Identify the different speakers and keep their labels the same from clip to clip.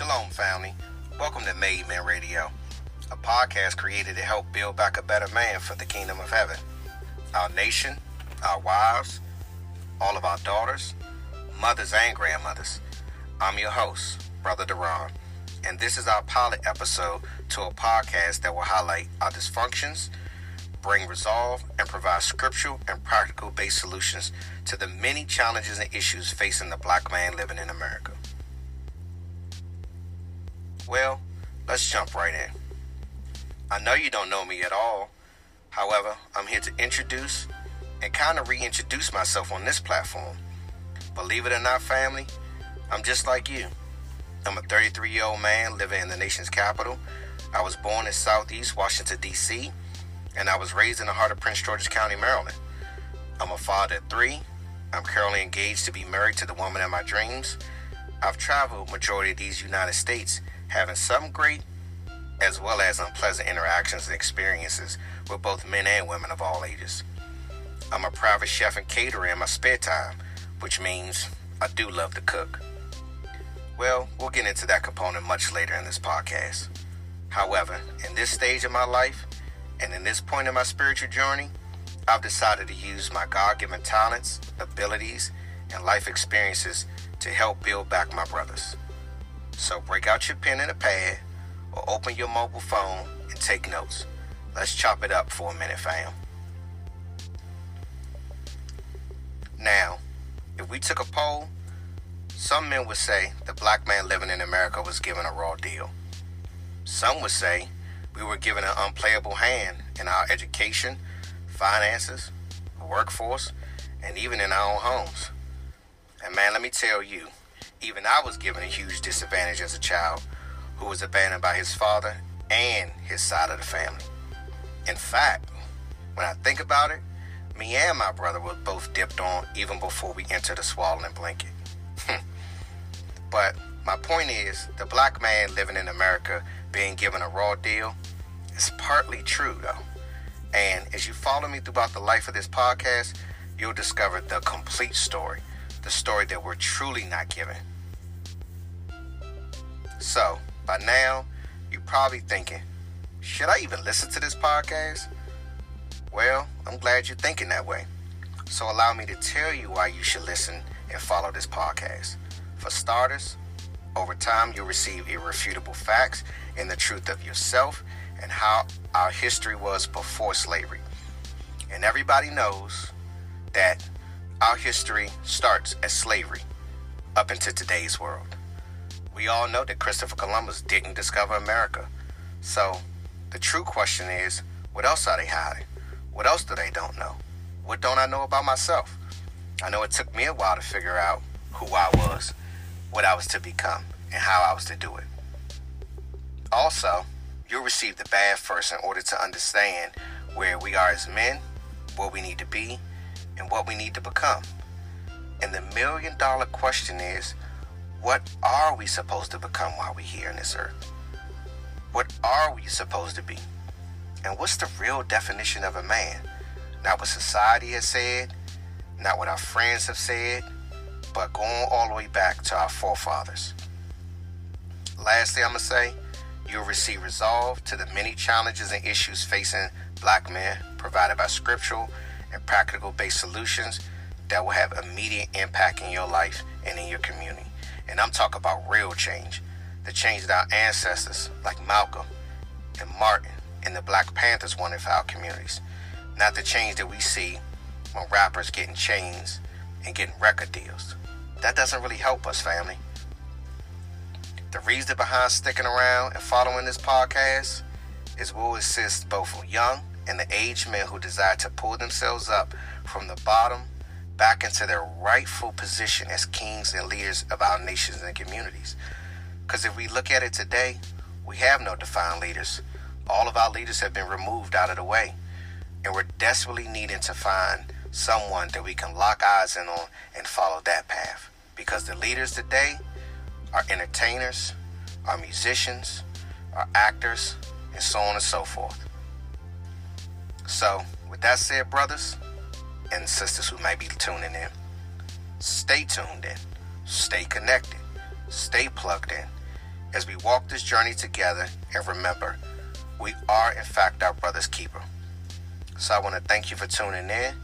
Speaker 1: Shalom, family. Welcome to Made Men Radio, a podcast created to help build back a better man for the kingdom of heaven. Our nation, our wives, all of our daughters, mothers, and grandmothers. I'm your host, Brother Duran, and this is our pilot episode to a podcast that will highlight our dysfunctions, bring resolve, and provide scriptural and practical based solutions to the many challenges and issues facing the black man living in America. Well, let's jump right in. I know you don't know me at all. However, I'm here to introduce and kind of reintroduce myself on this platform. Believe it or not, family, I'm just like you. I'm a 33 year old man living in the nation's capital. I was born in Southeast Washington, D.C., and I was raised in the heart of Prince George's County, Maryland. I'm a father of three. I'm currently engaged to be married to the woman of my dreams. I've traveled majority of these United States having some great as well as unpleasant interactions and experiences with both men and women of all ages. I'm a private chef and caterer in my spare time, which means I do love to cook. Well, we'll get into that component much later in this podcast. However, in this stage of my life and in this point in my spiritual journey, I've decided to use my God given talents, abilities, and life experiences to help build back my brothers. So break out your pen and a pad or open your mobile phone and take notes. Let's chop it up for a minute, fam. Now, if we took a poll, some men would say the black man living in America was given a raw deal. Some would say we were given an unplayable hand in our education, finances, workforce, and even in our own homes. And man, let me tell you, even I was given a huge disadvantage as a child who was abandoned by his father and his side of the family. In fact, when I think about it, me and my brother were both dipped on even before we entered the swaddling blanket. Hmm. but my point is, the black man living in America being given a raw deal is partly true, though. And as you follow me throughout the life of this podcast, you'll discover the complete story, the story that we're truly not given. So, by now, you're probably thinking, should I even listen to this podcast? Well, I'm glad you're thinking that way. So, allow me to tell you why you should listen and follow this podcast. For starters, over time, you'll receive irrefutable facts and the truth of yourself and how our history was before slavery. And everybody knows that our history starts as slavery up into today's world. We all know that Christopher Columbus didn't discover America. So the true question is, what else are they hiding? What else do they don't know? What don't I know about myself? I know it took me a while to figure out who I was, what I was to become, and how I was to do it. Also, you'll receive the bad first in order to understand where we are as men, what we need to be, and what we need to become. And the million dollar question is what are we supposed to become while we're here on this earth? What are we supposed to be? And what's the real definition of a man? Not what society has said, not what our friends have said, but going all the way back to our forefathers. Lastly, I'm going to say you'll receive resolve to the many challenges and issues facing black men provided by scriptural and practical based solutions that will have immediate impact in your life and in your community. And I'm talking about real change. The change that our ancestors, like Malcolm and Martin and the Black Panthers, wanted for our communities. Not the change that we see when rappers getting chains and getting record deals. That doesn't really help us, family. The reason behind sticking around and following this podcast is we'll assist both young and the aged men who desire to pull themselves up from the bottom back into their rightful position as kings and leaders of our nations and communities. Because if we look at it today, we have no defined leaders. All of our leaders have been removed out of the way. And we're desperately needing to find someone that we can lock eyes in on and follow that path. Because the leaders today are entertainers, are musicians, are actors, and so on and so forth. So, with that said, brothers, and sisters who may be tuning in. Stay tuned in, stay connected, stay plugged in, as we walk this journey together and remember, we are in fact our brother's keeper. So I want to thank you for tuning in,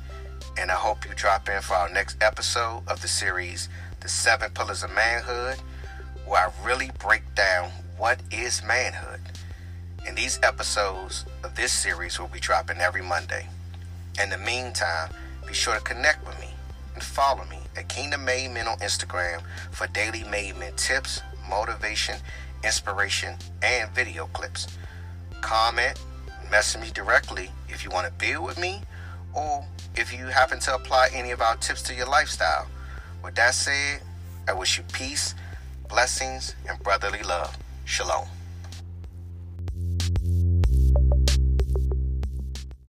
Speaker 1: and I hope you drop in for our next episode of the series, The Seven Pillars of Manhood, where I really break down what is manhood. And these episodes of this series will be dropping every Monday. In the meantime, be sure to connect with me and follow me at Kingdom Made Men on Instagram for daily Made Men tips, motivation, inspiration, and video clips. Comment, message me directly if you want to build with me or if you happen to apply any of our tips to your lifestyle. With that said, I wish you peace, blessings, and brotherly love. Shalom.